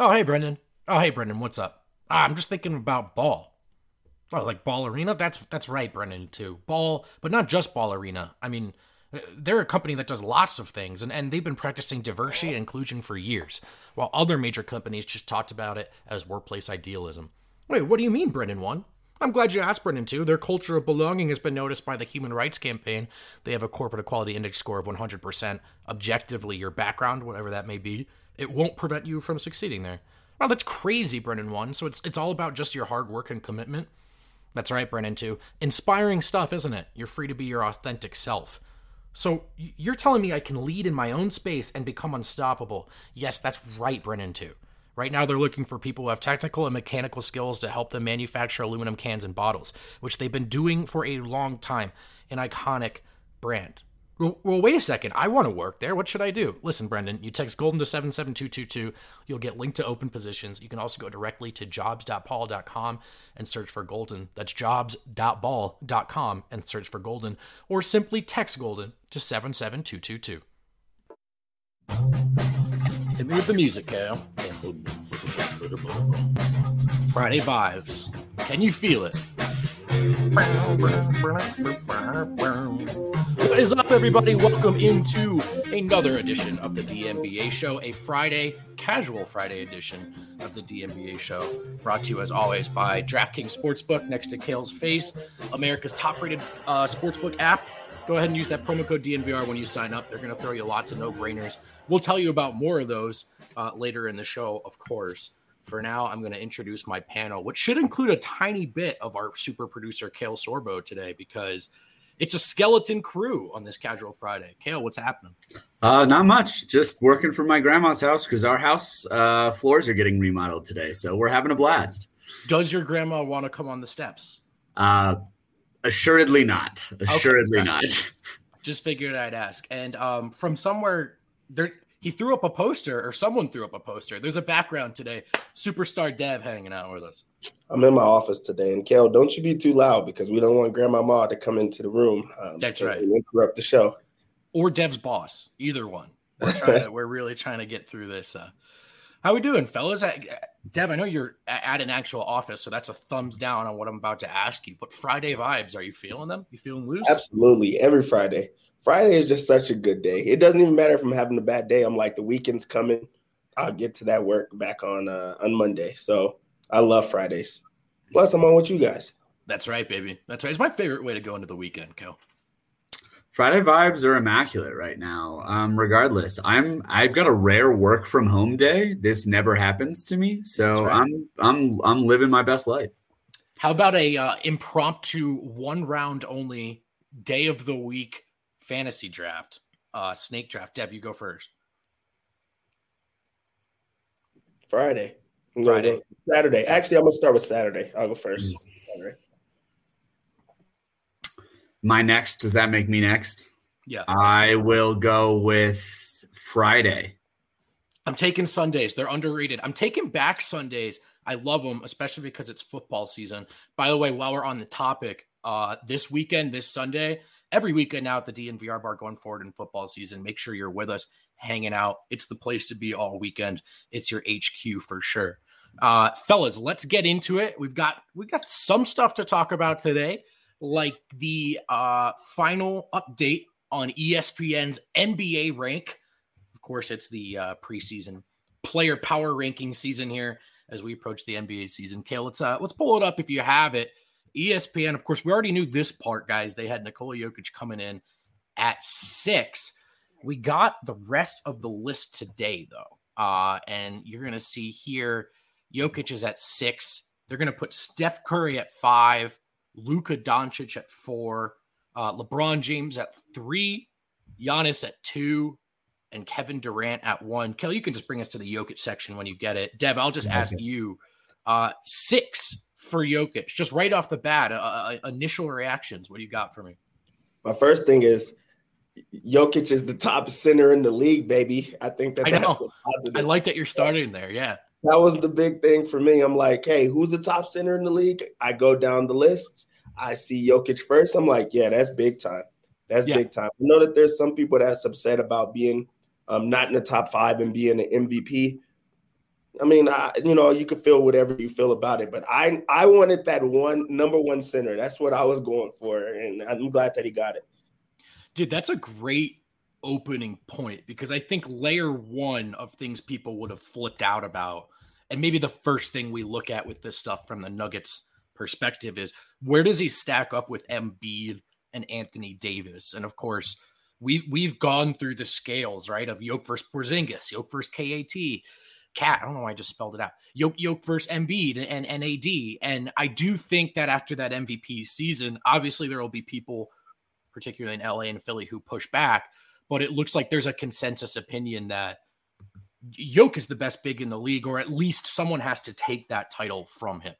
Oh, hey, Brendan. Oh, hey, Brendan. What's up? Ah, I'm just thinking about ball. Oh, like ball arena? That's that's right, Brendan, too. Ball, but not just ball arena. I mean, uh, they're a company that does lots of things, and, and they've been practicing diversity and inclusion for years, while other major companies just talked about it as workplace idealism. Wait, what do you mean, Brendan one? I'm glad you asked Brendan too. Their culture of belonging has been noticed by the Human Rights Campaign. They have a corporate equality index score of 100%. Objectively, your background, whatever that may be, it won't prevent you from succeeding there. Well, that's crazy, Brendan one. So it's it's all about just your hard work and commitment. That's right, Brendan two. Inspiring stuff, isn't it? You're free to be your authentic self. So you're telling me I can lead in my own space and become unstoppable? Yes, that's right, Brendan two. Right now, they're looking for people who have technical and mechanical skills to help them manufacture aluminum cans and bottles, which they've been doing for a long time. An iconic brand. Well, well, wait a second. I want to work there. What should I do? Listen, Brendan, you text Golden to 77222. You'll get linked to open positions. You can also go directly to jobs.ball.com and search for Golden. That's jobs.ball.com and search for Golden. Or simply text Golden to 77222. Hit me with the music, Kalle. Friday vibes. Can you feel it? What is up, everybody? Welcome into another edition of the DMBA Show, a Friday, casual Friday edition of the DMBA Show, brought to you as always by DraftKings Sportsbook next to Kalle's face, America's top rated uh, sportsbook app. Go ahead and use that promo code DNVR when you sign up. They're going to throw you lots of no brainers. We'll tell you about more of those uh, later in the show, of course. For now, I'm going to introduce my panel, which should include a tiny bit of our super producer, Kalle Sorbo, today, because it's a skeleton crew on this casual Friday. Kalle, what's happening? Uh, not much. Just working from my grandma's house because our house uh, floors are getting remodeled today. So we're having a blast. Does your grandma want to come on the steps? Uh, assuredly not. Assuredly okay. not. Just figured I'd ask. And um, from somewhere there he threw up a poster or someone threw up a poster. There's a background today. Superstar Dev hanging out with us. I'm in my office today, and Kel, don't you be too loud because we don't want Grandma Ma to come into the room. Um, That's right. Interrupt the show. Or Dev's boss, either one. We're trying to, we're really trying to get through this. Uh, how we doing, fellas? Dev, I know you're at an actual office, so that's a thumbs down on what I'm about to ask you. But Friday vibes, are you feeling them? You feeling loose? Absolutely, every Friday. Friday is just such a good day. It doesn't even matter if I'm having a bad day. I'm like the weekend's coming. I'll get to that work back on uh, on Monday. So I love Fridays. Plus, I'm on with you guys. That's right, baby. That's right. It's my favorite way to go into the weekend, Kel. Friday vibes are immaculate right now. Um, regardless, I'm I've got a rare work from home day. This never happens to me, so right. I'm I'm I'm living my best life. How about a uh, impromptu one round only day of the week fantasy draft, uh, snake draft. Dev, you go first. Friday. Friday. Saturday. Actually, I'm gonna start with Saturday. I'll go first. Saturday. My next. Does that make me next? Yeah. I will go with Friday. I'm taking Sundays. They're underrated. I'm taking back Sundays. I love them, especially because it's football season. By the way, while we're on the topic, uh, this weekend, this Sunday, every weekend now at the DNVR bar going forward in football season. Make sure you're with us, hanging out. It's the place to be all weekend. It's your HQ for sure. Uh, fellas, let's get into it. We've got we've got some stuff to talk about today, like the uh, final update on ESPN's NBA rank. Of course, it's the uh, preseason player power ranking season here as we approach the NBA season. Kalle, let's uh, let's pull it up if you have it. ESPN, of course, we already knew this part, guys. They had Nikola Jokic coming in at six. We got the rest of the list today, though. Uh, and you're going to see here Jokic is at six. They're going to put Steph Curry at five, Luka Doncic at four, uh, LeBron James at three, Giannis at two, and Kevin Durant at one. Kelly, you can just bring us to the Jokic section when you get it. Dev, I'll just ask you uh, six for Jokic, just right off the bat, uh, uh, initial reactions. What do you got for me? My first thing is Jokic is the top center in the league, baby. I think that I know. I like that you're starting there. Yeah. That was the big thing for me. I'm like, hey, who's the top center in the league? I go down the list. I see Jokic first. I'm like, yeah, that's big time. That's yeah. big time. I know that there's some people that's upset about being um, not in the top five and being an MVP. I mean, I, you know, you can feel whatever you feel about it, but I I wanted that one number one center. That's what I was going for, and I'm glad that he got it. Dude, that's a great opening point because I think layer one of things people would have flipped out about, and maybe the first thing we look at with this stuff from the Nuggets perspective is where does he stack up with Embiid and Anthony Davis? And of course, we we've gone through the scales, right? Of Yoke versus Porzingis, Yoke versus KAT, Cat. I don't know why I just spelled it out. Yoke Yoke versus Embiid and, and NAD. And I do think that after that MVP season, obviously there will be people, particularly in LA and Philly, who push back. But it looks like there's a consensus opinion that Yoke is the best big in the league, or at least someone has to take that title from him.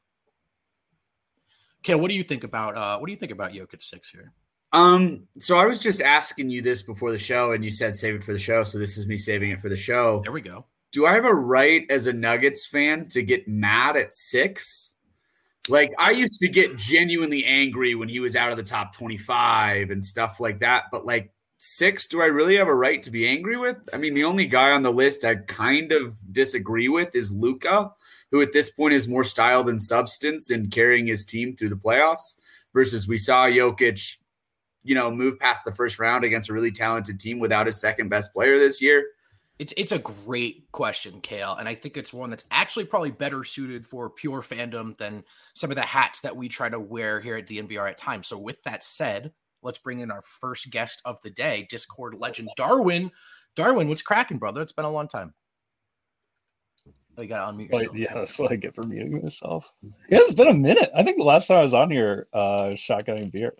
Okay, what do you think about uh what do you think about Yoke at six here? Um, so I was just asking you this before the show, and you said save it for the show. So this is me saving it for the show. There we go. Do I have a right as a Nuggets fan to get mad at six? Like I used to get genuinely angry when he was out of the top 25 and stuff like that. But like six, do I really have a right to be angry with? I mean, the only guy on the list I kind of disagree with is Luka, who at this point is more style than substance in carrying his team through the playoffs. Versus we saw Jokic you know, move past the first round against a really talented team without his second best player this year? It's it's a great question, Kalle, and I think it's one that's actually probably better suited for pure fandom than some of the hats that we try to wear here at DNVR at times. So, with that said, let's bring in our first guest of the day, Discord legend Darwin. Darwin, what's cracking, brother? It's been a long time. Oh, you got to unmute yourself. yeah, that's what I get for muting myself. Yeah, it's been a minute. I think the last time I was on here, uh, shotgunning beer.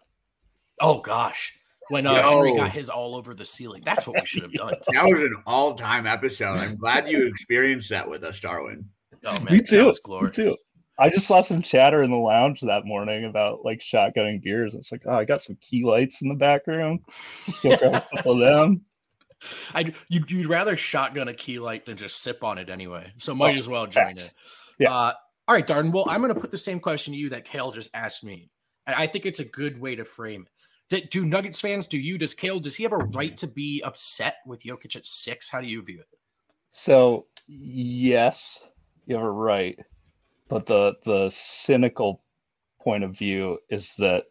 Oh gosh. When uh, Henry got his all over the ceiling. That's what we should have done. that was an all-time episode. I'm glad you experienced that with us, Darwin. Oh man, me too. Me too. I just saw some chatter in the lounge that morning about like shotgunning beers. It's like, oh, I got some key lights in the back room. Just go grab a couple of them. I you'd, you'd rather shotgun a key light than just sip on it anyway. So might oh, as well join facts. it. Yeah. Uh, all right, Darden. Well, I'm going to put the same question to you that Kalle just asked me. and I think it's a good way to frame it do Nuggets fans, do you, does Kalle, does he have a right to be upset with Jokic at six? How do you view it? So, yes, you have a right. But the the cynical point of view is that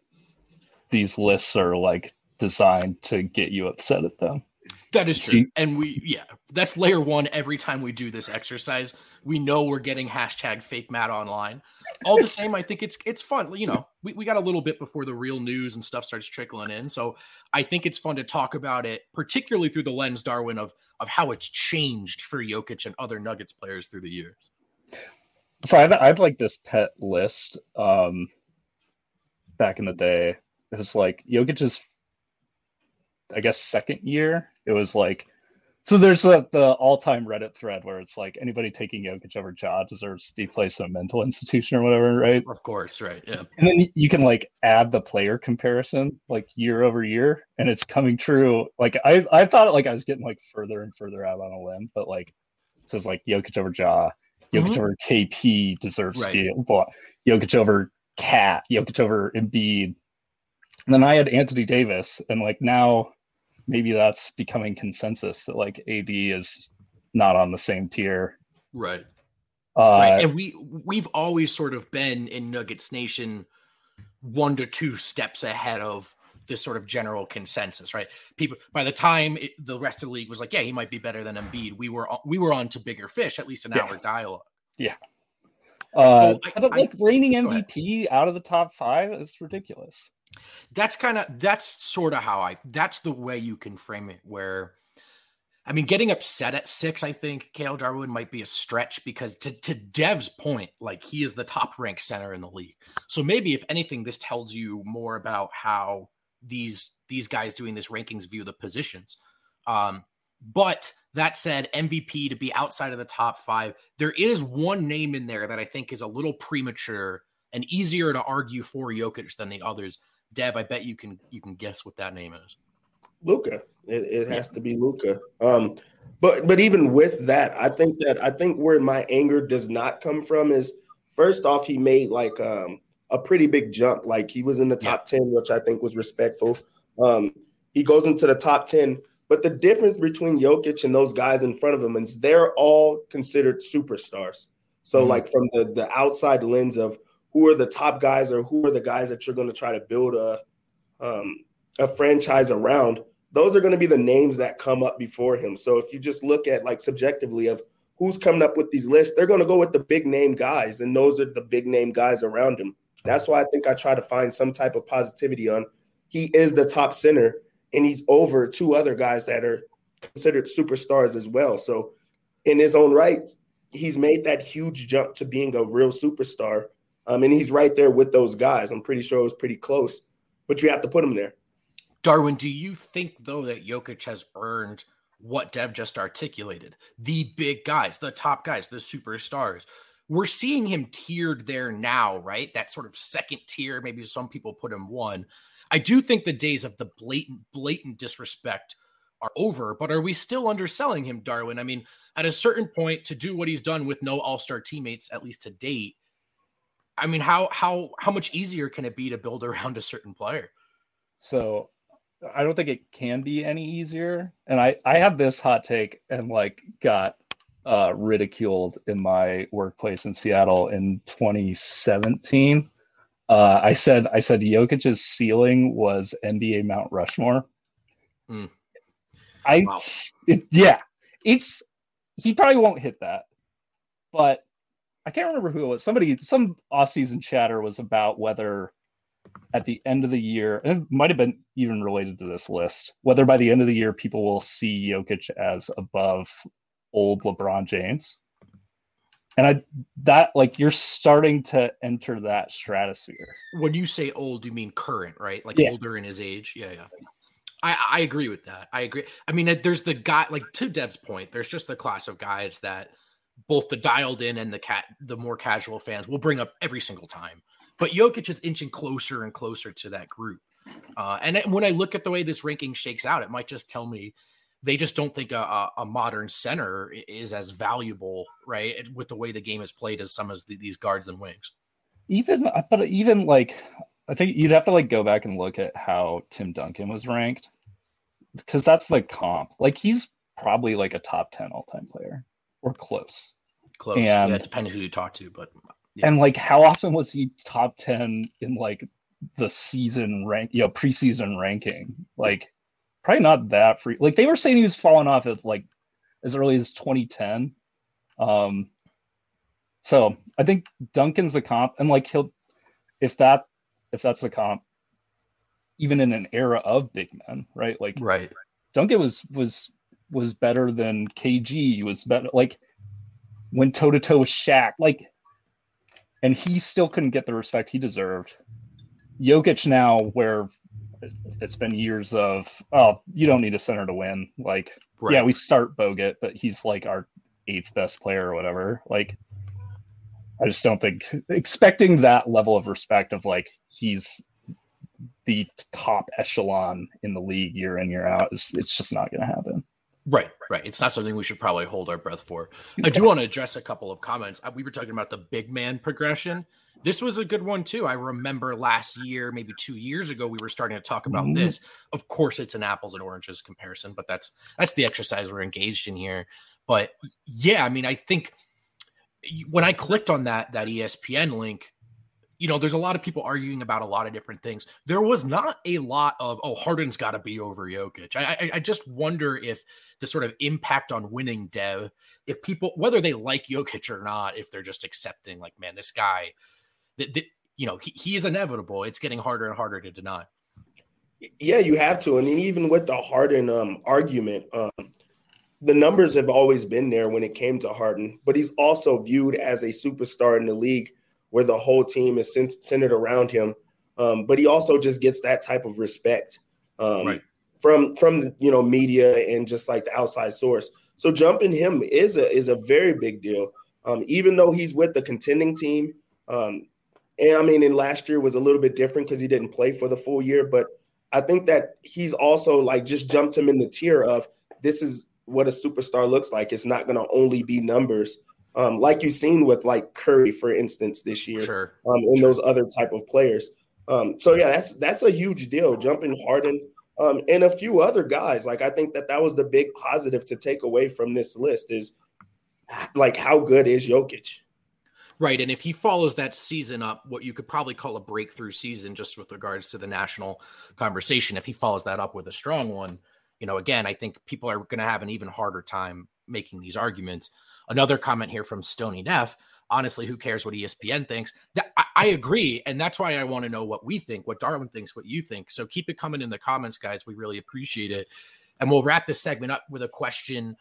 these lists are like designed to get you upset at them. That is true. And we, yeah, that's layer one. Every time we do this exercise, we know we're getting hashtag fake Matt online. All the same, I think it's it's fun. You know, we, we got a little bit before the real news and stuff starts trickling in. So I think it's fun to talk about it, particularly through the lens, Darwin, of of how it's changed for Jokic and other Nuggets players through the years. So I had, I had like this pet list um back in the day. It was like Jokic's I guess second year it was like so there's a, the all-time Reddit thread where it's like anybody taking Jokic over Ja deserves to be placed in a mental institution or whatever, right? Of course, right. Yeah. And then you can like add the player comparison like year over year, and it's coming true. Like I I thought like I was getting like further and further out on a limb, but like it says like Jokic over Ja, Jokic mm-hmm. over KP deserves right. to be Jokic over Cat, Jokic over Embiid. And then I had Anthony Davis, and like now maybe that's becoming consensus that like AD is not on the same tier. Right. Uh, right. And we we've always sort of been in Nuggets Nation one to two steps ahead of this sort of general consensus, right? People by the time it, the rest of the league was like, yeah, he might be better than Embiid. We were we were on to bigger fish, at least in Yeah. our dialogue. Yeah. Uh, So I- like reigning ahead. MVP out of the top five is ridiculous. That's kind of that's sort of how I that's the way you can frame it. Where I mean, getting upset at six, I think Kalle Darwin might be a stretch because to to Dev's point, like he is the top ranked center in the league. So maybe if anything, this tells you more about how these these guys doing this rankings view the positions. Um, but that said, MVP to be outside of the top five, there is one name in there that I think is a little premature and easier to argue for Jokic than the others. Dev, I bet you can you can guess what that name is. Luka. It, it has to be Luka. Um, but but even with that, I think that I think where my anger does not come from is first off, he made like um, a pretty big jump. Like he was in the top ten, which I think was respectful. Um, he goes into the top ten, but the difference between Jokic and those guys in front of him is they're all considered superstars. So Mhm. like from the the outside lens of who are the top guys or who are the guys that you're going to try to build a um, a franchise around those are going to be the names that come up before him. So if you just look at like subjectively of who's coming up with these lists, they're going to go with the big name guys, and those are the big name guys around him. That's why I think I try to find some type of positivity on. He is the top center, and he's over two other guys that are considered superstars as well. So in his own right, he's made that huge jump to being a real superstar. Um, and he's right there with those guys. I'm pretty sure it was pretty close, but you have to put him there. Darwin, do you think though that Jokic has earned what Dev just articulated? The big guys, the top guys, the superstars. We're seeing him tiered there now, right? That sort of second tier. Maybe some people put him one. I do think the days of the blatant, blatant disrespect are over, but are we still underselling him, Darwin? I mean, at a certain point, to do what he's done with no all-star teammates, at least to date, I mean, how how how much easier can it be to build around a certain player? So I don't think it can be any easier. And I I have this hot take and like got uh, ridiculed in my workplace in Seattle in 2017. Uh, I said I said Jokic's ceiling was NBA Mount Rushmore. Mm. I Wow. it, yeah, it's he probably won't hit that, but I can't remember who it was. Somebody some off-season chatter was about whether at the end of the year, and it might have been even related to this list, whether by the end of the year people will see Jokic as above old LeBron James. And I that like you're starting to enter that stratosphere. when you say old, you mean current, right? Like Yeah. older in his age. Yeah, yeah. I, I agree with that. I agree. I mean, there's the guy like to Dev's point. There's just the class of guys that both the dialed in and the cat, the more casual fans will bring up every single time. But Jokic is inching closer and closer to that group. Uh, and when I look at the way this ranking shakes out, it might just tell me they just don't think a, a, modern center is as valuable, right, with the way the game is played as some of the, these guards and wings. Even uh, but even like I think you'd have to like go back and look at how Tim Duncan was ranked. Because that's the comp. Like he's probably like a top 10 all-time player or close. Close, yeah, And- depending who you talk to, but Yeah. And like how often was he top 10 in like the season rank, you know, preseason ranking? Like probably not that free. Like they were saying he was falling off at like as early as 2010. Um so I think Duncan's the comp and like he'll if that if that's the comp, even in an era of big men, right? Like right. Duncan was was was better than KG. Was better like when toe to toe with Shaq. Like, and he still couldn't get the respect he deserved. Jokic now, where it's been years of oh, you don't need a center to win. Like, Right. yeah, we start Bogut, but he's like our eighth best player or whatever. Like, I just don't think expecting that level of respect of like he's the top echelon in the league year in year out is it's just not going to happen. Right, right. It's not something we should probably hold our breath for. I do want to address a couple of comments. Uh, We were talking about the big man progression. This was a good one too. I remember last year, maybe two years ago, we were starting to talk about Mhm. this. Of course, it's an apples and oranges comparison, but that's that's the exercise we're engaged in here. But yeah, I mean, I think when I clicked on that that ESPN link, you know, there's a lot of people arguing about a lot of different things. There was not a lot of, oh, Harden's got to be over Jokic. I, I, I, just wonder if the sort of impact on winning Dev, if people, whether they like Jokic or not, if they're just accepting, like, man, this guy, that, that you know, he, he is inevitable. It's getting harder and harder to deny. Yeah, you have to. And even with the Harden um, argument, um, the numbers have always been there when it came to Harden, but he's also viewed as a superstar in the league where the whole team is centered around him. Um, but he also just gets that type of respect um, right. from from you know media and just like the outside source. So jumping him is a is a very big deal. Um, even though he's with the contending team, um, and I mean, in last year was a little bit different because he didn't play for the full year. But I think that he's also like just jumped him in the tier of this is what a superstar looks like. It's not going to only be numbers, um, like you've seen with like Curry, for instance, this year, sure. um, and sure. those other type of players. Um, so yeah, that's that's a huge deal. Jumping Harden um, and a few other guys. Like I think that that was the big positive to take away from this list is like how good is Jokic. Right. And if he follows that season up, what you could probably call a breakthrough season, just with regards to the national conversation, if he follows that up with a strong one, you know, again, I think people are going to have an even harder time making these arguments. Another comment here from Stony Neff. Honestly, who cares what ESPN thinks? That, I, I agree, and that's why I want to know what we think, what Darwin thinks, what you think. So keep it coming in the comments, guys. We really appreciate it. And we'll wrap this segment up with a question.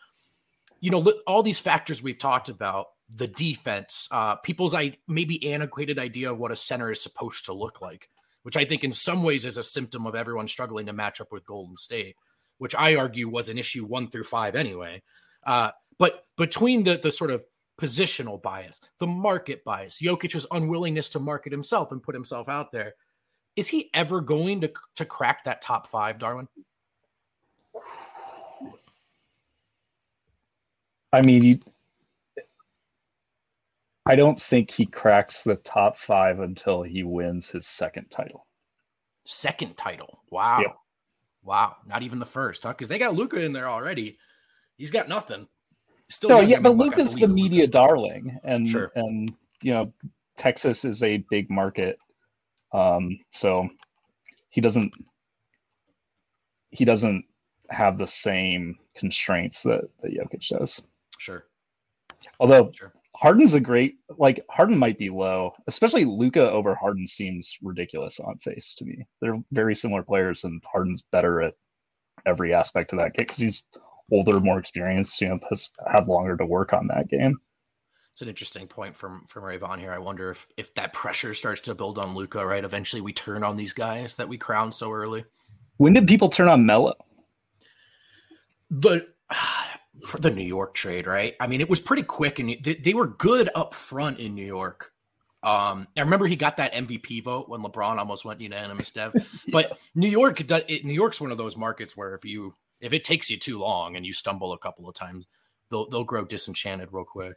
You know, all these factors we've talked about, the defense, uh, people's I, maybe antiquated idea of what a center is supposed to look like, which I think in some ways is a symptom of everyone struggling to match up with Golden State which I argue was an issue one through five anyway. Uh, but between the the sort of positional bias, the market bias, Jokic's unwillingness to market himself and put himself out there, is he ever going to to crack that top five, Darwin? I mean, I don't think he cracks the top five until he wins his second title. Second title. Wow. Yeah. Wow, not even the first, huh? Because they got Luka in there already. He's got nothing. Still, no, yeah, but Luka's the media Luka. darling, and sure. and you know Texas is a big market, um, so he doesn't he doesn't have the same constraints that that Jokic does. Sure. Although sure. Harden's a great like Harden might be low, especially Luka over Harden seems ridiculous on face to me. They're very similar players, and Harden's better at every aspect of that game because he's older, more experienced. You know, has had longer to work on that game. It's an interesting point from from Ray Vaughn here. I wonder if if that pressure starts to build on Luka, right? Eventually, we turn on these guys that we crown so early. When did people turn on Melo? The for the New York trade, right? I mean, it was pretty quick, and they, they were good up front in New York. Um, I remember he got that MVP vote when LeBron almost went unanimous. Dev, but New York, it, New York's one of those markets where if you if it takes you too long and you stumble a couple of times, they'll they'll grow disenchanted real quick.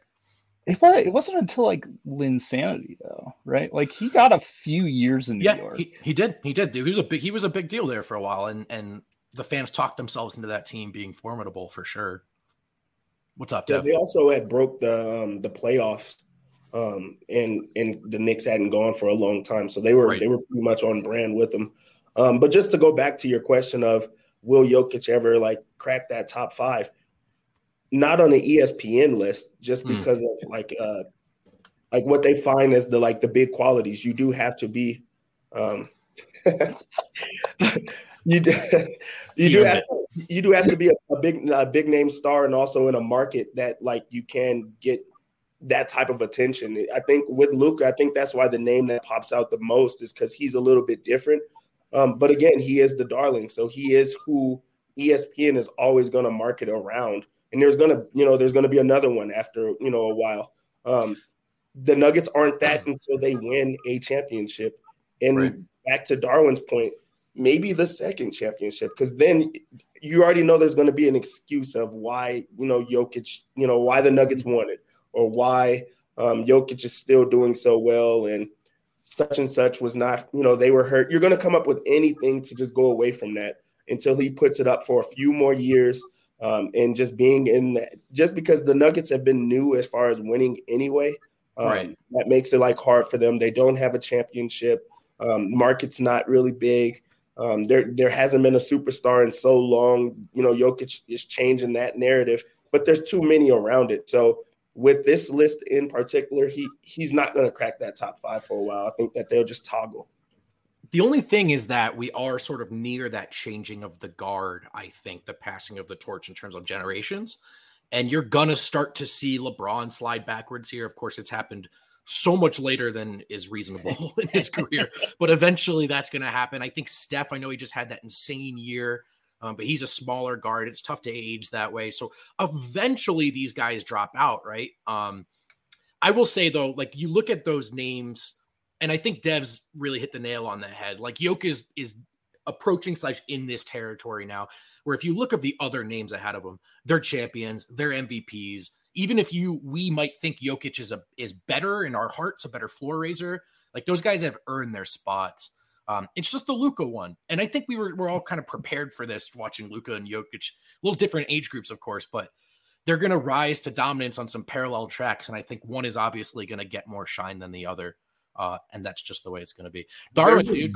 It, was, it wasn't until like Linsanity though, right? Like he got a few years in New yeah, York. He, he did. He did. He was a big he was a big deal there for a while, and and the fans talked themselves into that team being formidable for sure. What's up, Dev? Yeah, they also had broke the um, the playoffs, um, and and the Knicks hadn't gone for a long time, so they were right. they were pretty much on brand with them. Um, but just to go back to your question of will Jokic ever like crack that top five? Not on the ESPN list, just hmm. because mm. of like uh, like what they find as the like the big qualities. You do have to be. Um, you do, you do have to, you do have to be a, a big a big name star and also in a market that like you can get that type of attention. I think with Luka, I think that's why the name that pops out the most is because he's a little bit different. Um, but again, he is the darling, so he is who ESPN is always going to market around. And there's gonna, you know, there's gonna be another one after you know a while. Um, the Nuggets aren't that until they win a championship. And right. back to Darwin's point, maybe the second championship, because then you already know there's going to be an excuse of why you know Jokic, you know why the Nuggets won it, or why um, Jokic is still doing so well, and such and such was not, you know, they were hurt. You're going to come up with anything to just go away from that until he puts it up for a few more years. Um, and just being in that, just because the Nuggets have been new as far as winning anyway, Um, Right. That makes it like hard for them. They don't have a championship. Um, market's not really big. Um, there there hasn't been a superstar in so long. You know, Jokic is changing that narrative, but there's too many around it. So with this list in particular, he he's not going to crack that top five for a while. I think that they'll just toggle. The only thing is that we are sort of near that changing of the guard, I think, the passing of the torch in terms of generations. And you're to start to see LeBron slide backwards here. Of course, it's happened so much later than is reasonable in his career, but eventually that's going to happen. I think Steph, I know he just had that insane year, um, but he's a smaller guard. It's tough to age that way. So eventually these guys drop out, right? Um, I will say though, like you look at those names, and I think Dev's really hit the nail on the head. Like Yoke is is approaching slash in this territory now, where if you look at the other names ahead of them, they're champions, they're MVPs. Even if you we might think Jokic is a is better in our hearts, a better floor raiser, like those guys have earned their spots. Um, it's just the Luka one, and I think we were we're all kind of prepared for this watching Luka and Jokic, a little different age groups, of course, but they're going to rise to dominance on some parallel tracks, and I think one is obviously going to get more shine than the other, uh, and that's just the way it's going to be. Darwin, a- dude.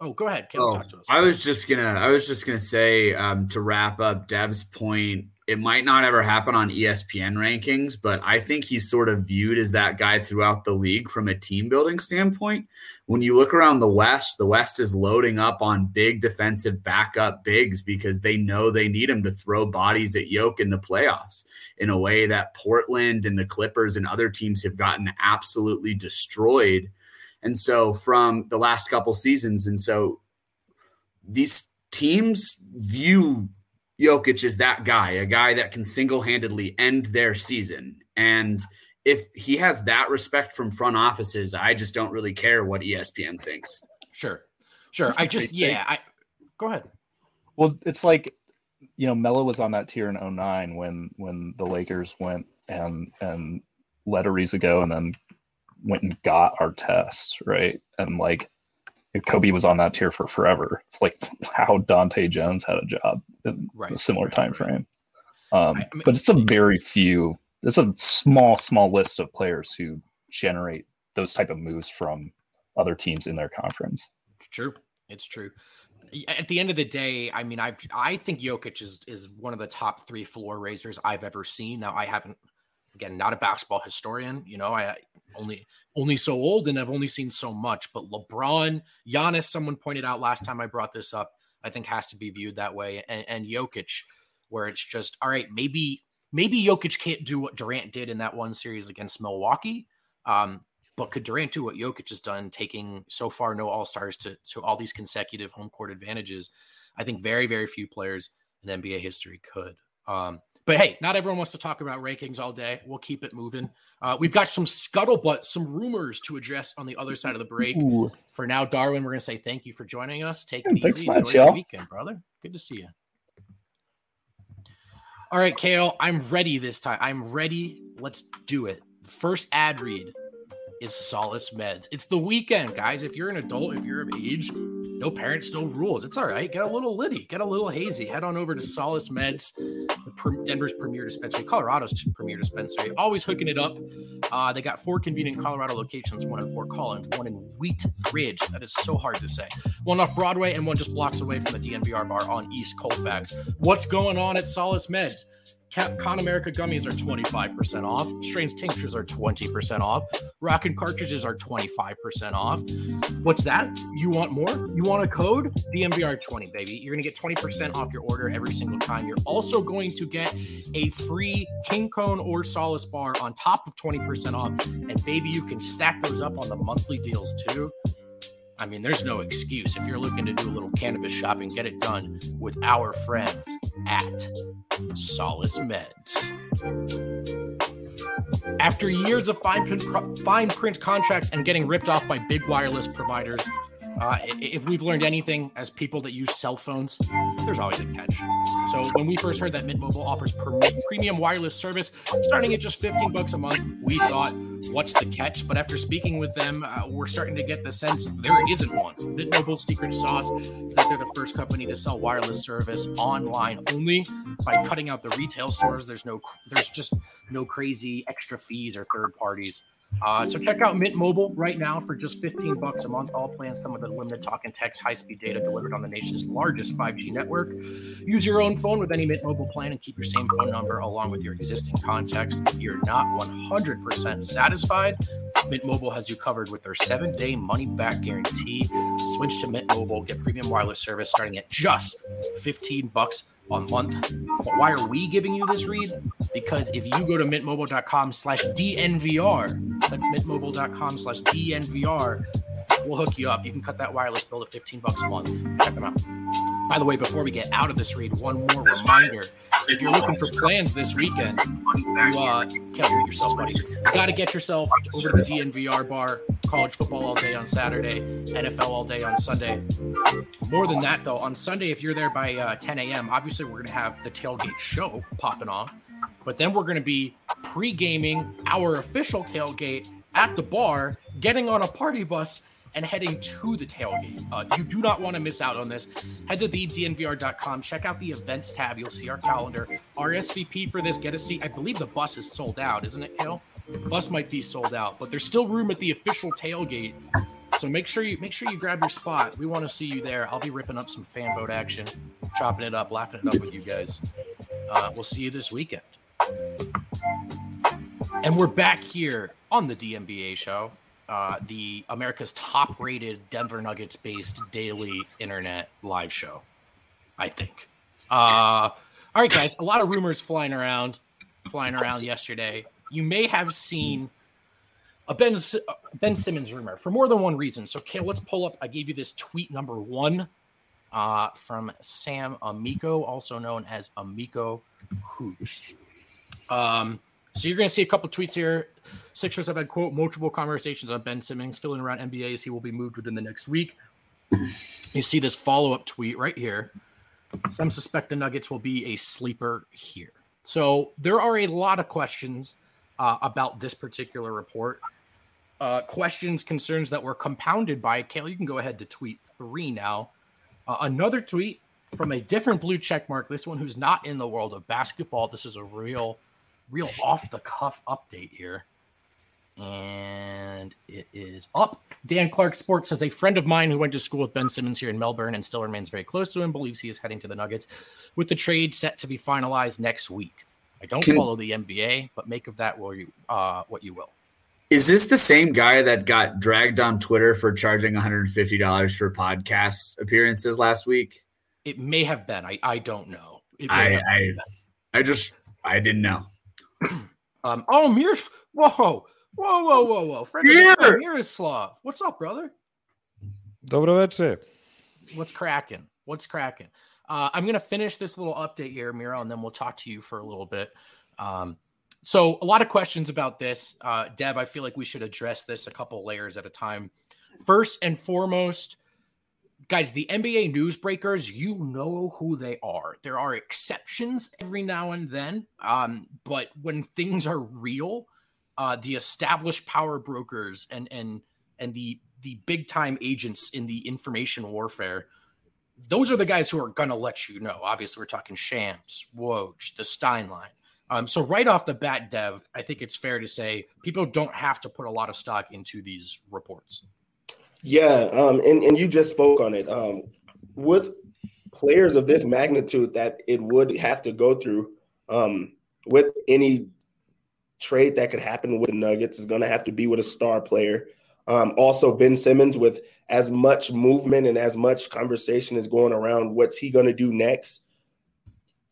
Oh, go ahead. Caleb, Oh, talk to us. I was just gonna I was just gonna say um, to wrap up Dev's point, it might not ever happen on ESPN rankings, but I think he's sort of viewed as that guy throughout the league from a team building standpoint. When you look around the West, the West is loading up on big defensive backup bigs because they know they need him to throw bodies at Yoke in the playoffs in a way that Portland and the Clippers and other teams have gotten absolutely destroyed. And so from the last couple seasons, and so these teams view Jokic is that guy, a guy that can single handedly end their season. And if he has that respect from front offices, I just don't really care what ESPN thinks. Sure, sure. I just yeah. I go ahead. Well, it's like you know, Melo was on that tier in 09 when when the Lakers went and and let Ariza go and then went and got Artest, right? And like Kobe was on that tier for forever. It's like how Dante Jones had a job in Right, a similar right, time frame. Um, I mean- but it's a very few. It's a small, small list of players who generate those type of moves from other teams in their conference. It's true. It's true. At the end of the day, I mean, I I think Jokic is is one of the top three floor raisers I've ever seen. Now, I haven't, again, not a basketball historian. You know, I only only so old and I've only seen so much. But LeBron, Giannis, someone pointed out last time I brought this up, I think has to be viewed that way, and, and Jokic, where it's just all right. Maybe maybe Jokic can't do what Durant did in that one series against Milwaukee. Um, but could Durant do what Jokic has done, taking so far no All Stars to to all these consecutive home court advantages? I think very very few players in NBA history could. Um, but hey, not everyone wants to talk about rankings all day. We'll keep it moving. Uh, we've got some scuttlebutt, some rumors to address on the other side of the break. Ooh. For now, Darwin, we're going to say thank you for joining us. Take Yeah, it thanks easy. much, Enjoy your y'all. weekend, brother. Good to see you. All right, Kalle, I'm ready this time. I'm ready. Let's do it. The first ad read is Solace Meds. It's the weekend, guys. If you're an adult, if you're of age, no parents, no rules. It's all right. Get a little litty, get a little hazy. Head on over to Solace Meds, Denver's premier dispensary, Colorado's premier dispensary. Always hooking it up. Uh, they got four convenient Colorado locations: one in Fort Collins, one in Wheat Ridge. That is so hard to say. One off Broadway, and one just blocks away from the DNVR bar on East Colfax. What's going on at Solace Meds? Con America gummies are 25% off. Strains tinctures are 20% off. Rockin' cartridges are 25% off. What's that? You want more? You want a code? DNVR20, baby. You're going to get 20% off your order every single time. You're also going to get a free King Cone or Solace bar on top of 20% off. And baby, you can stack those up on the monthly deals too. I mean, there's no excuse. If you're looking to do a little cannabis shopping, get it done with our friends at Solace Meds. After years of fine, con- fine print contracts and getting ripped off by big wireless providers, uh, if we've learned anything as people that use cell phones, there's always a catch. So when we first heard that Mint Mobile offers premium wireless service starting at just 15 bucks a month, we thought, what's the catch? But after speaking with them, uh, we're starting to get the sense there isn't one. The Noble secret sauce is that they're the first company to sell wireless service online only by cutting out the retail stores. There's no, there's just no crazy extra fees or third parties. Uh, so check out Mint Mobile right now for just 15 bucks a month. All plans come with unlimited talk and text, high-speed data delivered on the nation's largest 5G network. Use your own phone with any Mint Mobile plan and keep your same phone number along with your existing contacts. If you're not 100% satisfied, Mint Mobile has you covered with their seven-day money-back guarantee. Switch to Mint Mobile, get premium wireless service starting at just 15 bucks a month. But why are we giving you this read? Because if you go to mintmobile.com slash DNVR, that's mintmobile.com slash DNVR, we'll hook you up. You can cut that wireless bill to 15 bucks a month. Check them out. By the way, before we get out of this read, one more reminder. If you're looking for plans this weekend, you uh, can't yourself, got to get yourself over to the DNVR bar. College football all day on Saturday, NFL all day on Sunday. More than that, though, on Sunday, if you're there by uh, 10 a.m., obviously we're going to have the tailgate show popping off. But then we're going to be pre gaming our official tailgate at the bar, getting on a party bus, and heading to the tailgate. Uh, you do not want to miss out on this. Head to thednvr.com, check out the events tab. You'll see our calendar. RSVP for this, get a seat. I believe the bus is sold out, isn't it, Kalle? Bus might be sold out, but there's still room at the official tailgate. So make sure you make sure you grab your spot. We want to see you there. I'll be ripping up some fan vote action, chopping it up, laughing it up with you guys. Uh, we'll see you this weekend. And we're back here on the DMBA show, uh, the America's top-rated Denver Nuggets-based daily internet live show. I think. Uh, all right, guys. A lot of rumors flying around, flying around yesterday. You may have seen a Ben Ben Simmons rumor for more than one reason. So, Kalle, let's pull up. I gave you this tweet number one uh, from Sam Amico, also known as Amico Hoops. Um, so you're going to see a couple tweets here. Sixers have had quote multiple conversations on Ben Simmons filling around NBA as he will be moved within the next week. You see this follow up tweet right here. Some suspect the Nuggets will be a sleeper here. So there are a lot of questions uh, about this particular report. Uh, questions, concerns that were compounded by Kalle. You can go ahead to tweet three now. Uh, another tweet from a different blue check mark. This one who's not in the world of basketball. This is a real, real off the cuff update here. And it is up. Dan Clark Sports says a friend of mine who went to school with Ben Simmons here in Melbourne and still remains very close to him believes he is heading to the Nuggets with the trade set to be finalized next week. I don't Can, follow the NBA, but make of that what you, uh, what you will. Is this the same guy that got dragged on Twitter for charging $150 for podcast appearances last week? It may have been. I, I don't know. I I, I just I didn't know. um. Oh, Mir. Whoa. Whoa. Whoa. Whoa. Whoa. Friend Mir. Miroslav. What's up, brother? Dobro večer. What's cracking? What's cracking? Uh, I'm going to finish this little update here, Miro, and then we'll talk to you for a little bit. Um, so, a lot of questions about this. Uh, Dev, I feel like we should address this a couple layers at a time. First and foremost, guys, the NBA newsbreakers, you know who they are. There are exceptions every now and then, um, but when things are real, uh, the established power brokers and and and the the big time agents in the information warfare those are the guys who are to let you know. Obviously, we're talking Shams, Woj, the Steinline. Um, so right off the bat, Dev, I think it's fair to say people don't have to put a lot of stock into these reports. Yeah, um, and and you just spoke on it. Um, with players of this magnitude that it would have to go through, um, with any trade that could happen with the Nuggets is going to have to be with a star player. Um, also, Ben Simmons, with as much movement and as much conversation is going around, what's he going to do next?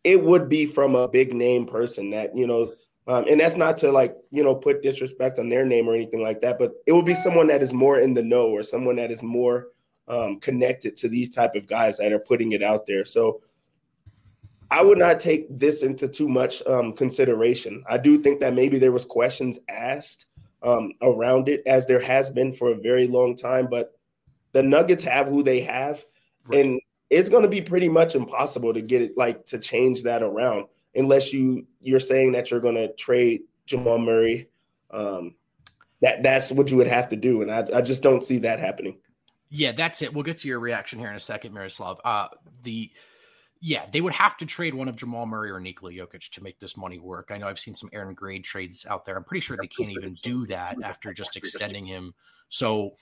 It would be from a big name person that, you know, um, and that's not to like, you know, put disrespect on their name or anything like that, but it would be someone that is more in the know or someone that is more um, connected to these type of guys that are putting it out there. So I would not take this into too much um, consideration. I do think that maybe there was questions asked um, around it, as there has been for a very long time. But the Nuggets have who they have, right. and it's going to be pretty much impossible to get it like to change that around unless you you're saying that you're going to trade Jamal Murray. Um, that that's what you would have to do, and I, I just don't see that happening. Yeah, that's it. We'll get to your reaction here in a second, Miroslav. Uh, the yeah, they would have to trade one of Jamal Murray or Nikola Jokic to make this money work. I know I've seen some Aaron Gordon trades out there. I'm pretty sure they can't even do that after just extending him. So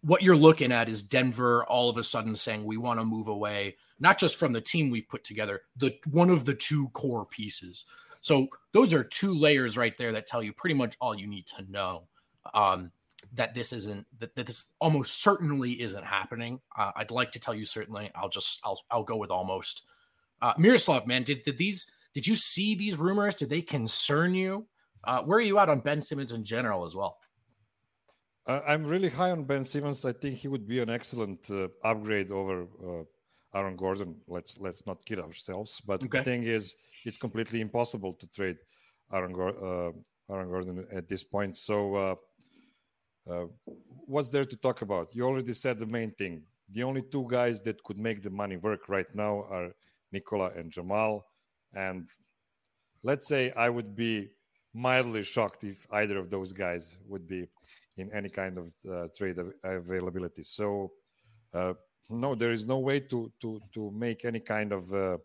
what you're looking at is Denver all of a sudden saying we want to move away, not just from the team we've put together, the one of the two core pieces. So those are two layers right there that tell you pretty much all you need to know. Um, that this isn't that, that this almost certainly isn't happening. Uh, I'd like to tell you certainly. I'll just I'll I'll go with almost. Uh, Miroslav, man, did did these did you see these rumors? Did they concern you? Uh, where are you at on Ben Simmons in general as well? I'm really high on Ben Simmons. I think he would be an excellent uh, upgrade over uh, Aaron Gordon. Let's let's not kid ourselves. But okay. the thing is, it's completely impossible to trade Aaron, uh, Aaron Gordon at this point. So, uh, uh, what's there to talk about? You already said the main thing. The only two guys that could make the money work right now are Nikola and Jamal. And let's say I would be mildly shocked if either of those guys would be in any kind of uh, trade availability. So, uh, no, there is no way to to to make any kind of uh,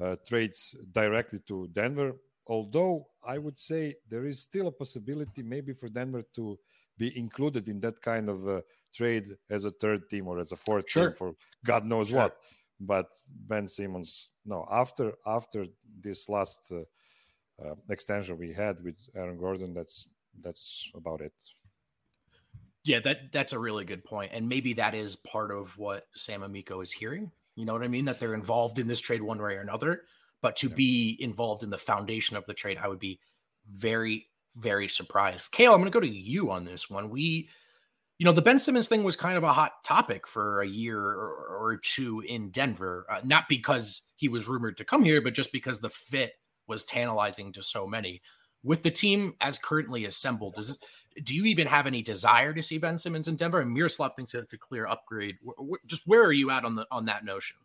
uh, trades directly to Denver. Although I would say there is still a possibility, maybe for Denver to be included in that kind of uh, trade as a third team or as a fourth sure. team for God knows sure. what. But Ben Simmons, no. After after this last uh, extension we had with Aaron Gordon, that's that's about it. Yeah, that that's a really good point, and maybe that is part of what Sam Amico is hearing. You know what I mean? That they're involved in this trade one way or another. But to yeah. be involved in the foundation of the trade, I would be very, very surprised. Kalle, I'm going to go to you on this one. We, you know, the Ben Simmons thing was kind of a hot topic for a year or, or two in Denver, uh, not because he was rumored to come here, but just because the fit was tantalizing to so many. With the team as currently assembled, does do you even have any desire to see Ben Simmons in Denver? And Miroslav thinks it's a clear upgrade. Just where are you at on the on that notion?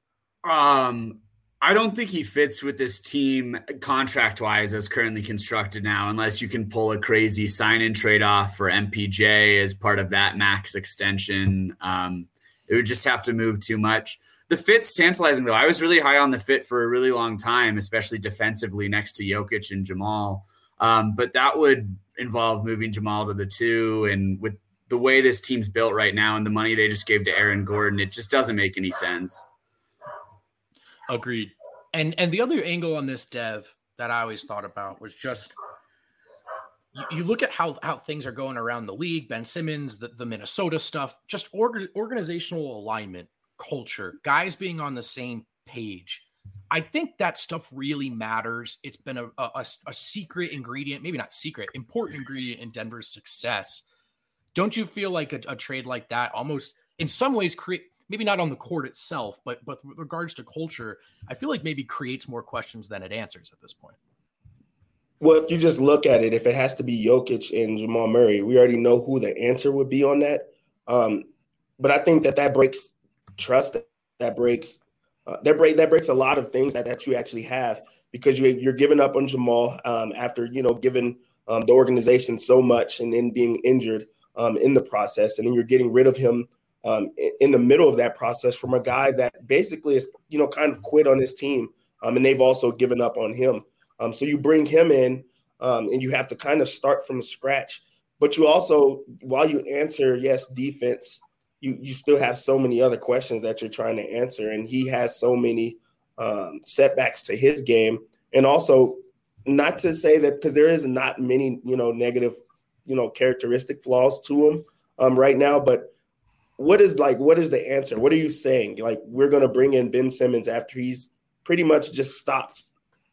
Um, I don't think he fits with this team contract wise as currently constructed now, unless you can pull a crazy sign in trade off for MPJ as part of that max extension. Um, it would just have to move too much. The fit's tantalizing though. I was really high on the fit for a really long time, especially defensively next to Jokic and Jamal. Um, but that would involve moving Jamal to the two. And with the way this team's built right now and the money they just gave to Aaron Gordon, it just doesn't make any sense. Agreed. And and the other angle on this dev that I always thought about was just you, look at how how things are going around the league, Ben Simmons, the, the Minnesota stuff, just org, organizational alignment, culture, guys being on the same page. I think that stuff really matters. It's been a, a, a, secret ingredient, maybe not secret, important ingredient in Denver's success. Don't you feel like a, a trade like that almost in some ways create maybe not on the court itself, but but with regards to culture, I feel like maybe creates more questions than it answers at this point. Well, if you just look at it, if it has to be Jokic and Jamal Murray, we already know who the answer would be on that. Um, but I think that that breaks trust. That breaks uh, that break that breaks a lot of things that, that you actually have because you you're giving up on Jamal um, after you know giving um, the organization so much and then being injured um, in the process, and then you're getting rid of him um, in, the middle of that process from a guy that basically is you know kind of quit on his team, um, and they've also given up on him. Um, so you bring him in, and you have to kind of start from scratch. But you also, while you answer yes, defense you you still have so many other questions that you're trying to answer, and he has so many um, setbacks to his game, and also not to say that because there is not many you know negative you know characteristic flaws to him um, right now, but what is like what is the answer? What are you saying? Like we're going to bring in Ben Simmons after he's pretty much just stopped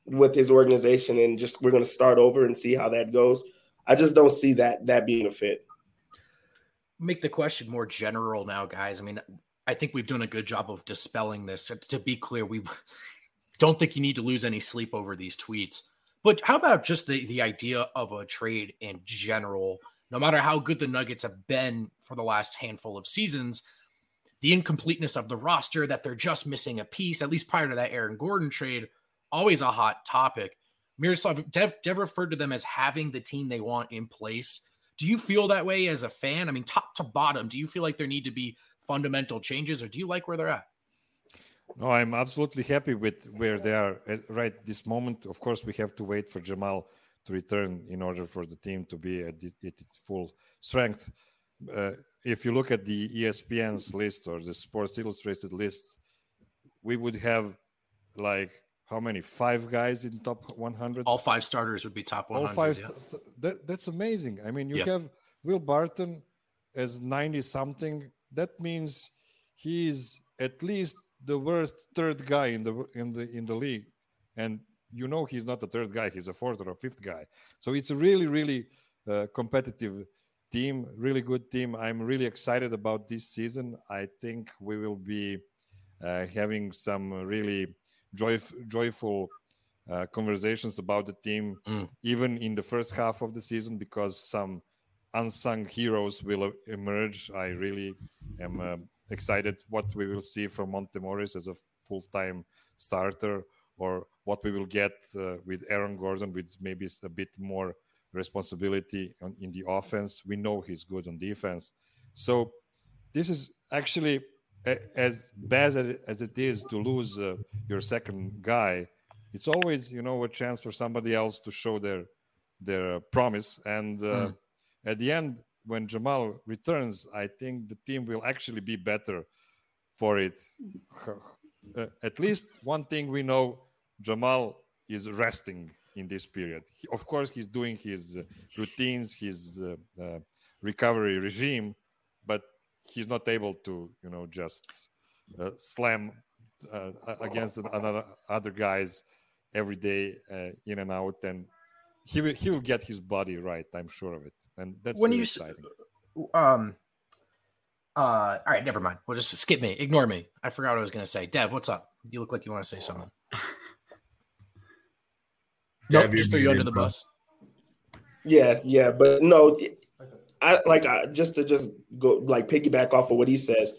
with his organization, and just we're going to start over and see how that goes. I just don't see that that being a fit make the question more general now, guys. I mean, I think we've done a good job of dispelling this. To be clear, we don't think you need to lose any sleep over these tweets. But how about just the, the idea of a trade in general? No matter how good the Nuggets have been for the last handful of seasons, the incompleteness of the roster, that they're just missing a piece, at least prior to that Aaron Gordon trade, always a hot topic. Miroslav, Dev, Dev referred to them as having the team they want in place do you feel that way as a fan? I mean, top to bottom, do you feel like there need to be fundamental changes or do you like where they're at? No, I'm absolutely happy with where they are at right this moment. Of course, we have to wait for Jamal to return in order for the team to be at, its full strength. Uh, if you look at the ESPN's list or the Sports Illustrated list, we would have like how many? Five guys in top 100. All five starters would be top 100. All five. Yeah. That, that's amazing. I mean, you yeah. have Will Barton as 90 something. That means he's at least the worst third guy in the in the in the league, and you know he's not the third guy; he's a fourth or a fifth guy. So it's a really, really uh, competitive team, really good team. I'm really excited about this season. I think we will be uh, having some really joyf- joyful uh, conversations about the team, mm. even in the first half of the season, because some unsung heroes will emerge. I really am uh, excited what we will see from Monte Morris as a full-time starter, or what we will get uh, with Aaron Gordon, with maybe a bit more responsibility on, in the offense. We know he's good on defense, so this is actually as bad as it is to lose uh, your second guy. It's always you know a chance for somebody else to show their their promise and. Uh, mm. At the end, when Jamal returns, I think the team will actually be better for it. Uh, at least one thing we know Jamal is resting in this period. He, of course, he's doing his uh, routines, his uh, uh recovery regime, he's not able to, you know, just uh, slam uh, against another other guys every day in and out. And he will he will get his body right. I'm sure of it, and that's when really you exciting. Um. Uh. All right. Never mind. We'll just skip me. Ignore me. I forgot what I was going to say. Dev, what's up? You look like you want to say something. nope, just threw you under the bus. Yeah, yeah, but no, I like I, just to just go like piggyback off of what he says.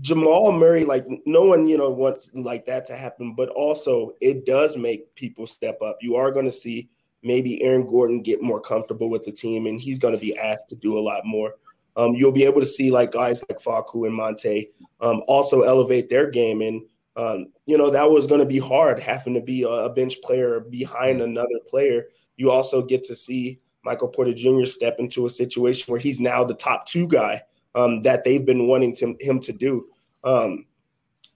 Jamal Murray, like no one, you know, wants like that to happen, but also it does make people step up. You are going to see maybe Aaron Gordon get more comfortable with the team, and he's going to be asked to do a lot more. Um, you'll be able to see like guys like Facu and Monte um, also elevate their game, and um, you know that was going to be hard having to be a bench player behind another player. You also get to see Michael Porter Jr. step into a situation where he's now the top two guy um, that they've been wanting to, him to do. Um,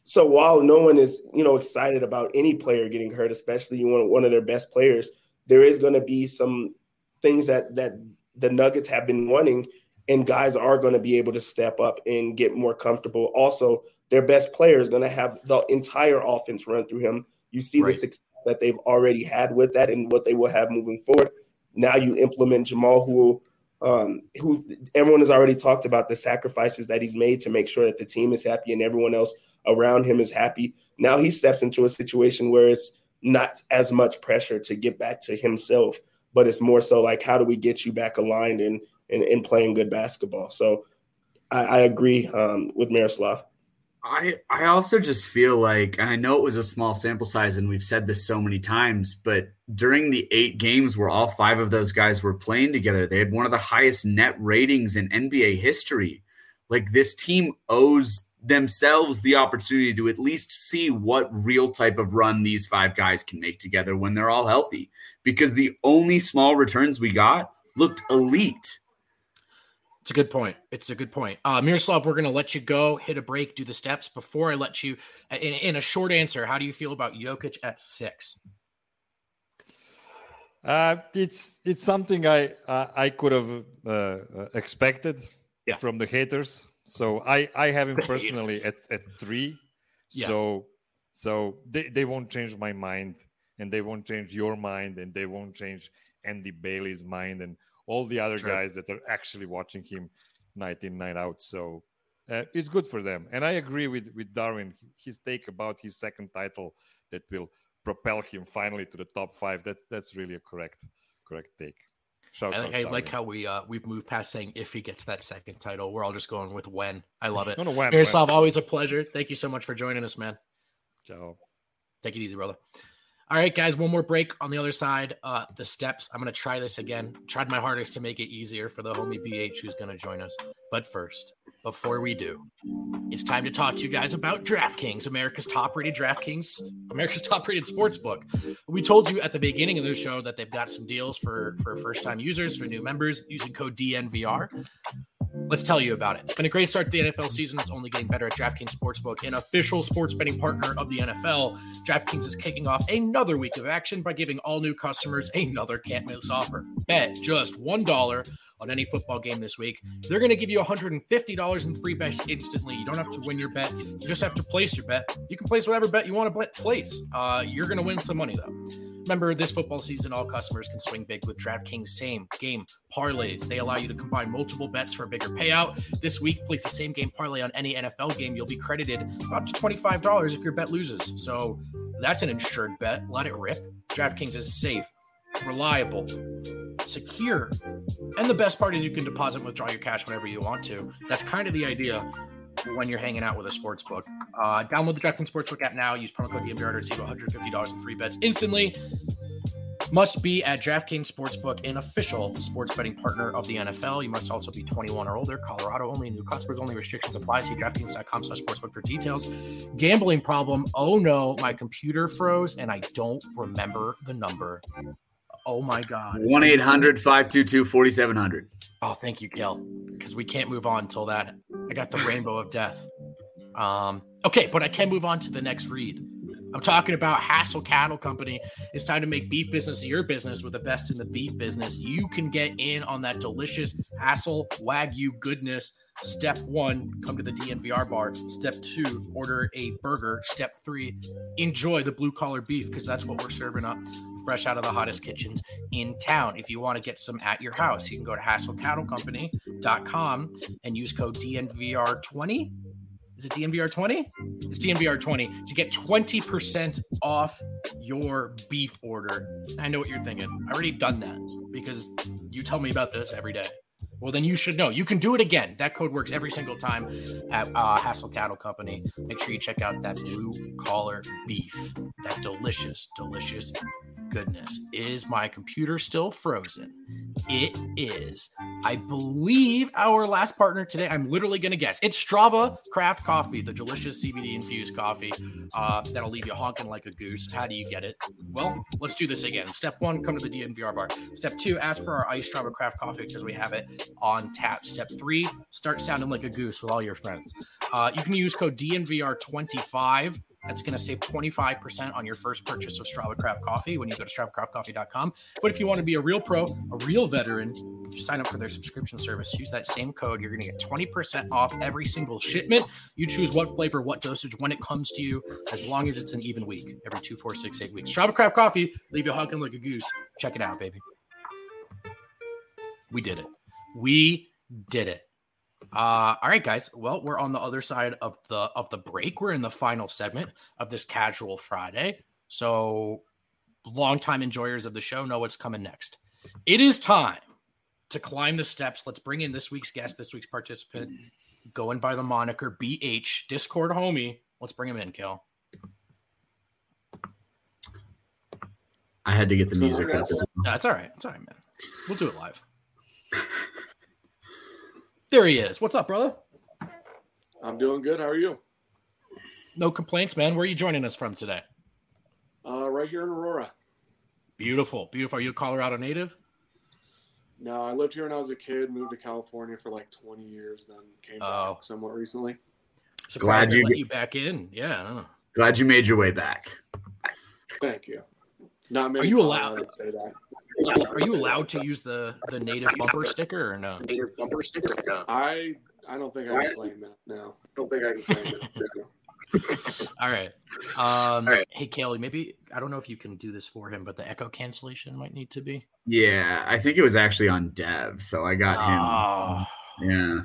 so while no one is, you know, excited about any player getting hurt, especially one, one of their best players, there is going to be some things that that the Nuggets have been wanting, and guys are going to be able to step up and get more comfortable. Also, their best player is going to have the entire offense run through him. You see right. the success that they've already had with that, and what they will have moving forward. Now you implement Jamal, who um, who everyone has already talked about the sacrifices that he's made to make sure that the team is happy and everyone else around him is happy. Now he steps into a situation where it's not as much pressure to get back to himself, but it's more so like how do we get you back aligned and and, and playing good basketball. So I, I agree um, with Miroslav. I I also just feel like, and I know it was a small sample size, and we've said this so many times, but during the eight games where all five of those guys were playing together, they had one of the highest net ratings in NBA history. Like this team owes themselves the opportunity to at least see what real type of run these five guys can make together when they're all healthy. Because the only small returns we got looked elite. It's a good point. It's a good point. Uh, Miroslav, we're going to let you go, hit a break, do the steps. Before I let you, in, in a short answer, how do you feel about Jokic at six? Uh, it's it's something I uh, I could have uh, uh, expected yeah. from the haters. So I I have him personally at, at three. Yeah. So so they, they won't change my mind, and they won't change your mind, and they won't change Andy Bailey's mind, and all the other True. guys that are actually watching him night in night out so uh, it's good for them and i agree with with darwin his take about his second title that will propel him finally to the top five that's that's really a correct correct take Shout I, like, I like how we uh we've moved past saying if he gets that second title. We're all just going with when. I love it. no, no, when, Miroslav, always a pleasure. Thank you so much for joining us, man. Ciao. Take it easy, brother. All right, guys, one more break on the other side. Uh, the steps. I'm going to try this again. Tried my hardest to make it easier for the homie BH who's going to join us. But first, before we do, it's time to talk to you guys about DraftKings, America's top rated DraftKings, America's top rated sports book. We told you at the beginning of the show that they've got some deals for, for first time users, for new members using code DNVR. Let's tell you about it. It's been a great start to the NFL season. It's only getting better at DraftKings Sportsbook, an official sports betting partner of the NFL. DraftKings is kicking off another week of action by giving all new customers another can't miss offer. Bet just $1 on any football game this week. They're going to give you $150 in free bets instantly. You don't have to win your bet. You just have to place your bet. You can place whatever bet you want to place. Uh, you're going to win some money, though. Remember, this football season, all customers can swing big with DraftKings same game parlays. They allow you to combine multiple bets for a bigger payout. This week, place the same game parlay on any NFL game. You'll be credited up to $25 if your bet loses. So that's an insured bet. Let it rip. DraftKings is safe, reliable, secure. And the best part is you can deposit and withdraw your cash whenever you want to. That's kind of the idea when you're hanging out with a sports book. Uh, download the DraftKings Sportsbook app now. Use promo code DNVR to receive $150 in free bets instantly. Must be at DraftKings Sportsbook, an official sports betting partner of the NFL. You must also be 21 or older. Colorado only. New customers only. Restrictions apply. See DraftKings.com slash sportsbook for details. Gambling problem. Oh no, my computer froze and I don't remember the number. Oh my God. 1 800 522 4700. Oh, thank you, Gil. Because we can't move on until that. I got the rainbow of death. Um, okay, but I can move on to the next read. I'm talking about Hassel Cattle Company. It's time to make beef business your business with the best in the beef business. You can get in on that delicious Hassel Wagyu goodness. Step one, come to the DNVR bar. Step two, order a burger. Step three, enjoy the blue collar beef because that's what we're serving up fresh out of the hottest kitchens in town. If you want to get some at your house, you can go to hasselcattlecompany.com and use code DNVR20. Is it DNVR20? It's DNVR20 to get 20% off your beef order. I know what you're thinking. I already done that because you tell me about this every day. Well, then you should know. You can do it again. That code works every single time at uh, Hassel Cattle Company. Make sure you check out that blue collar beef. That delicious, delicious goodness. Is my computer still frozen? It is. I believe our last partner today, I'm literally going to guess. It's Strava Craft Coffee, the delicious CBD infused coffee uh, that'll leave you honking like a goose. How do you get it? Well, let's do this again. Step one, come to the DNVR bar. Step two, ask for our iced Strava Craft Coffee because we have it on tap. Step three, start sounding like a goose with all your friends. Uh, you can use code DNVR25 that's going to save 25% on your first purchase of Strava Craft Coffee when you go to StravaCraftCoffee.com. But if you want to be a real pro, a real veteran, sign up for their subscription service. Use that same code. You're going to get 20% off every single shipment. You choose what flavor, what dosage, when it comes to you, as long as it's an even week, every two, four, six, eight weeks. Strava Craft Coffee, leave you honking like a goose. Check it out, baby. We did it. We did it. Uh, all right, guys. Well, we're on the other side of the of the break. We're in the final segment of this casual Friday. So, longtime enjoyers of the show know what's coming next. It is time to climb the steps. Let's bring in this week's guest, this week's participant, going by the moniker BH Discord homie. Let's bring him in, Kel. I had to get the music. That's all right. It's all right, man. We'll do it live. There he is. What's up, brother? I'm doing good. How are you? No complaints, man. Where are you joining us from today? Uh, right here in Aurora. Beautiful, beautiful. Are you a Colorado native? No, I lived here when I was a kid. Moved to California for like 20 years, then came oh. back somewhat recently. Surprised glad you let you back in. Yeah. Glad you made your way back. Thank you. Not many. Are you allowed to say that? Are you allowed to use the the native bumper sticker or no? Native bumper sticker. No. I I don't think I can claim that. No, I don't think I can claim that. All right. Um, All right. Hey, Kalle, maybe I don't know if you can do this for him, but the echo cancellation might need to be. Yeah, I think it was actually on Dev, so I got oh. him. Yeah.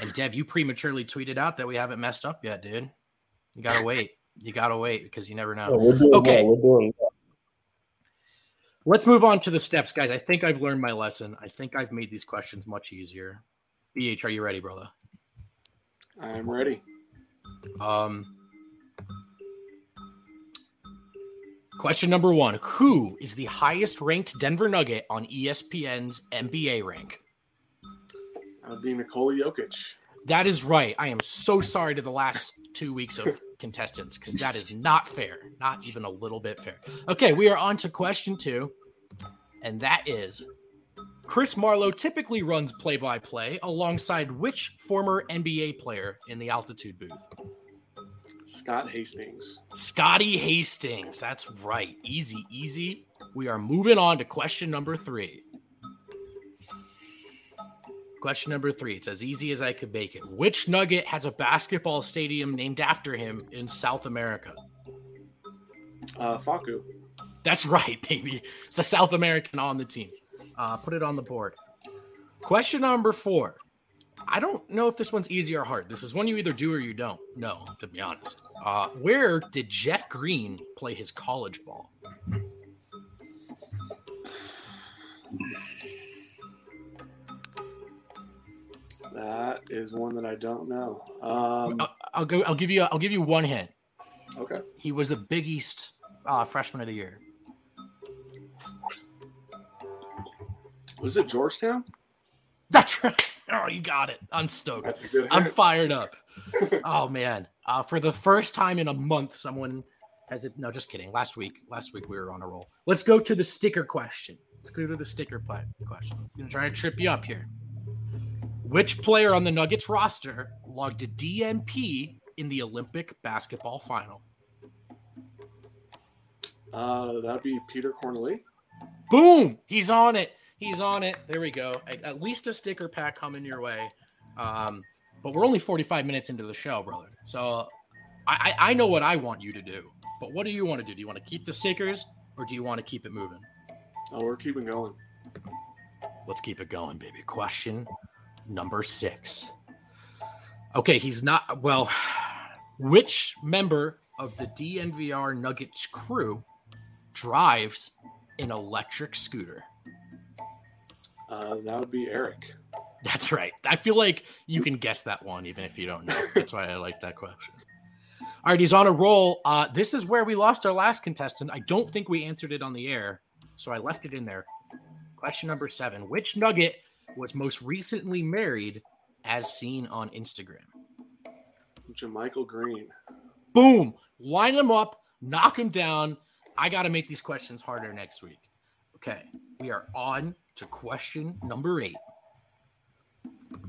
And Dev, you prematurely tweeted out that we haven't messed up yet, dude. You gotta wait. You gotta wait because you never know. Oh, okay. Well. We're doing well. Let's move on to the steps, guys. I think I've learned my lesson. I think I've made these questions much easier. BH, are you ready, brother? I am ready. Um, question number one Who is the highest ranked Denver Nugget on ESPN's NBA rank? That would be Nikola Jokic. That is right. I am so sorry to the last two weeks of contestants because that is not fair. Not even a little bit fair. Okay, we are on to question two. And that is Chris Marlowe typically runs play by play alongside which former NBA player in the altitude booth? Scott Hastings. Scotty Hastings. That's right. Easy, easy. We are moving on to question number three. Question number three. It's as easy as I could make it. Which Nugget has a basketball stadium named after him in South America? Uh, Facu. That's right, baby. The South American on the team. Uh, put it on the board. Question number four. I don't know if this one's easy or hard. This is one you either do or you don't. No, to be honest. Uh, where did Jeff Green play his college ball? That is one that I don't know. Um, I'll, I'll, go. I'll give you. I'll give you one hint. Okay. He was a Big East uh, freshman of the year. Was it Georgetown? That's right. Oh, you got it. I'm stoked. I'm fired up. oh man. Uh, for the first time in a month, someone has it. No, just kidding. Last week, last week we were on a roll. Let's go to the sticker question. Let's go to the sticker question. I'm gonna try to trip you up here. Which player on the Nuggets roster logged a DNP in the Olympic basketball final? Uh, that'd be Petr Cornelie. Boom! He's on it. He's on it. There we go. At least a sticker pack coming your way. Um, but we're only 45 minutes into the show, brother. So I, I know what I want you to do. But what do you want to do? Do you want to keep the stickers or do you want to keep it moving? Oh, we're keeping going. Let's keep it going, baby. Question number six. Okay, he's not. Well, which member of the DNVR Nuggets crew drives an electric scooter? Uh, that would be Eric. That's right. I feel like you can guess that one even if you don't know. That's why I like that question. All right, he's on a roll. Uh, this is where we lost our last contestant. I don't think we answered it on the air, so I left it in there. Question number seven Which nugget was most recently married as seen on Instagram? JaMychal Green. Boom. Line him up, knock him down. I got to make these questions harder next week. Okay, we are on to question number eight.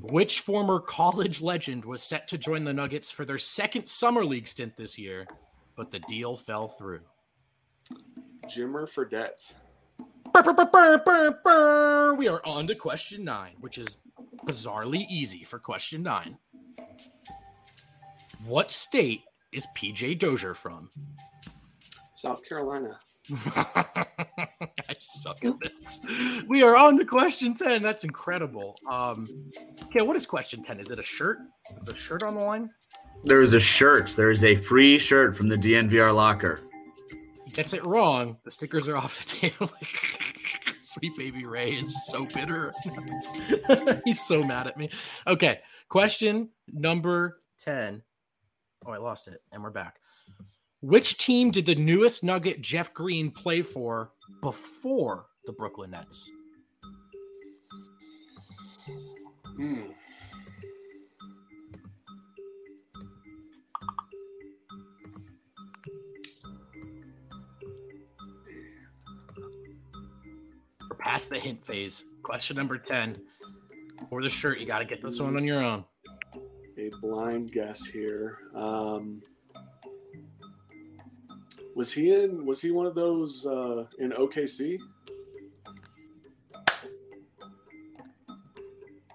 Which former college legend was set to join the Nuggets for their second summer league stint this year, but the deal fell through? Jimmer Fredette. Burr, burr, burr, we are on to question nine, which is bizarrely easy for question nine. What state is PJ Dozier from? South Carolina. I suck at this. We are on to question 10. That's incredible. Um, okay, what is question 10? Is it a shirt? Is the shirt on the line? There is a shirt. There is a free shirt from the DNVR locker. Gets it wrong. The stickers are off the table. Sweet baby Ray is so bitter. He's so mad at me. Okay, question number 10. Oh, I lost it. And we're back. Which team did the newest Nugget Jeff Green play for before the Brooklyn Nets? Hmm. Past the hint phase. Question number 10. For the shirt, you got to get this one on your own. A blind guess here. Um, was he in? Was he one of those uh, in OKC?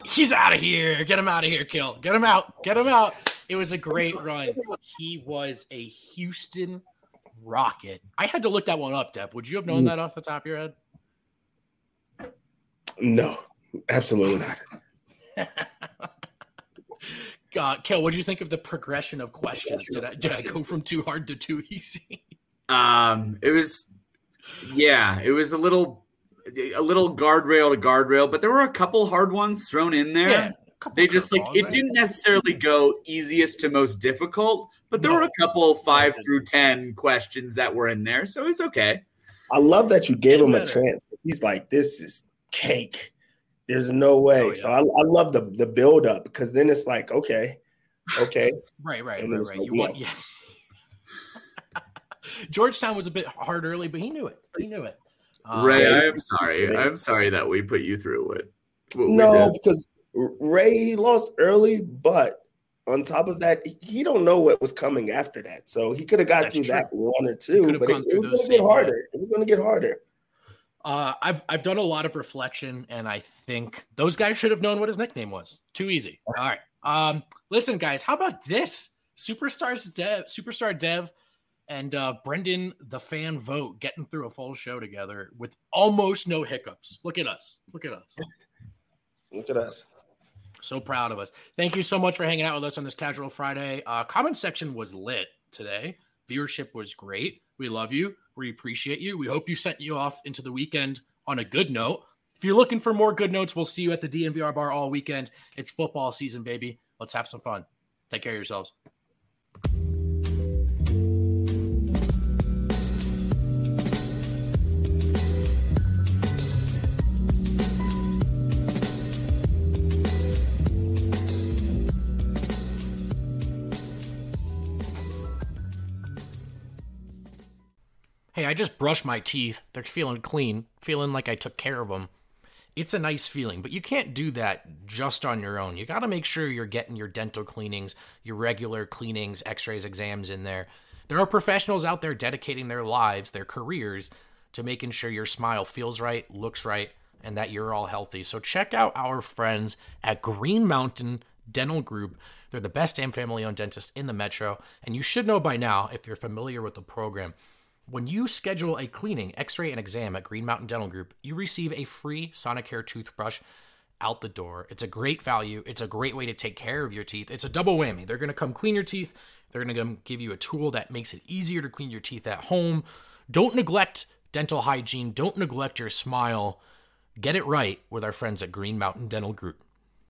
He's out of here. Get him out of here, Kill. Get him out. Get him out. It was a great run. He was a Houston Rocket. I had to look that one up, Dev. Would you have known that off the top of your head? No, absolutely not. God, Kel, what do you think of the progression of questions? Did I did I go from too hard to too easy? Um, it was, yeah, it was a little, a little guardrail to guardrail, but there were a couple hard ones thrown in there. Yeah, they just like it didn't necessarily go easiest to most difficult, but there no. were a couple five through ten questions that were in there, so it's okay. I love that you gave him a chance. He's like, "This is cake." There's no way. Oh, yeah. So I, I love the the build up because then it's like, okay, okay. right, right, and right, right. Like, you want yeah. Georgetown was a bit hard early, but he knew it. He knew it. Um, Ray, I'm sorry. I'm sorry that we put you through it. no, because Ray lost early, but on top of that, he don't know what was coming after that. So he could have got That's through true. that one or two, but it, it was going to get harder. Way. It was going to get harder. Uh, I've I've done a lot of reflection, and I think those guys should have known what his nickname was. Too easy. All right. Um, listen, guys, how about this? Superstars Dev, Superstar Dev, and uh, Brendan the fan vote getting through a full show together with almost no hiccups. Look at us. Look at us. Look at us. So proud of us. Thank you so much for hanging out with us on this casual Friday. Uh, comment section was lit today. Viewership was great. We love you. We appreciate you. We hope you sent you off into the weekend on a good note. If you're looking for more good notes, we'll see you at the DNVR bar all weekend. It's football season, baby. Let's have some fun. Take care of yourselves. Hey, I just brushed my teeth. They're feeling clean, feeling like I took care of them. It's a nice feeling, but you can't do that just on your own. You got to make sure you're getting your dental cleanings, your regular cleanings, x rays, exams in there. There are professionals out there dedicating their lives, their careers, to making sure your smile feels right, looks right, and that you're all healthy. So check out our friends at Green Mountain Dental Group. They're the best and family owned dentist in the metro, and you should know by now if you're familiar with the program. When you schedule a cleaning, x ray, and exam at Green Mountain Dental Group, you receive a free Sonicare toothbrush out the door. It's a great value. It's a great way to take care of your teeth. It's a double whammy. They're going to come clean your teeth, they're going to give you a tool that makes it easier to clean your teeth at home. Don't neglect dental hygiene, don't neglect your smile. Get it right with our friends at Green Mountain Dental Group.